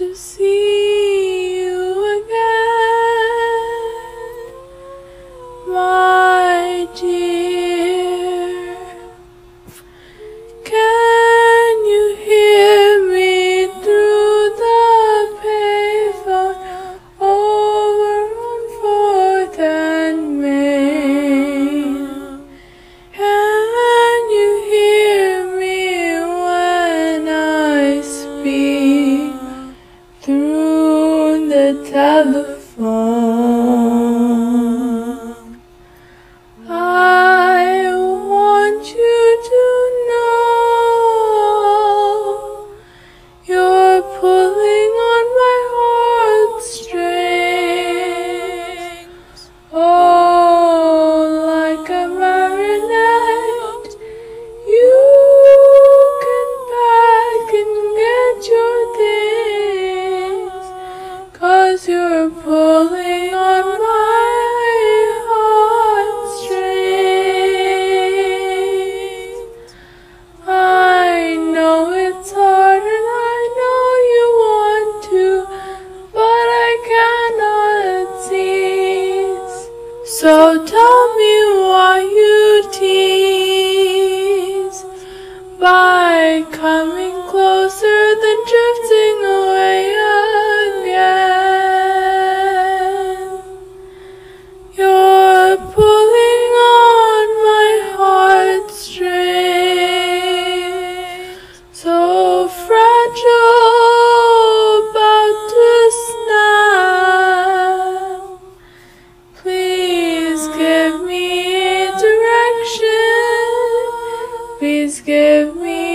just pulling on my heartstrings. I know it's hard and I know you want to, but I cannot cease. So tell me why you tease by coming. Please give me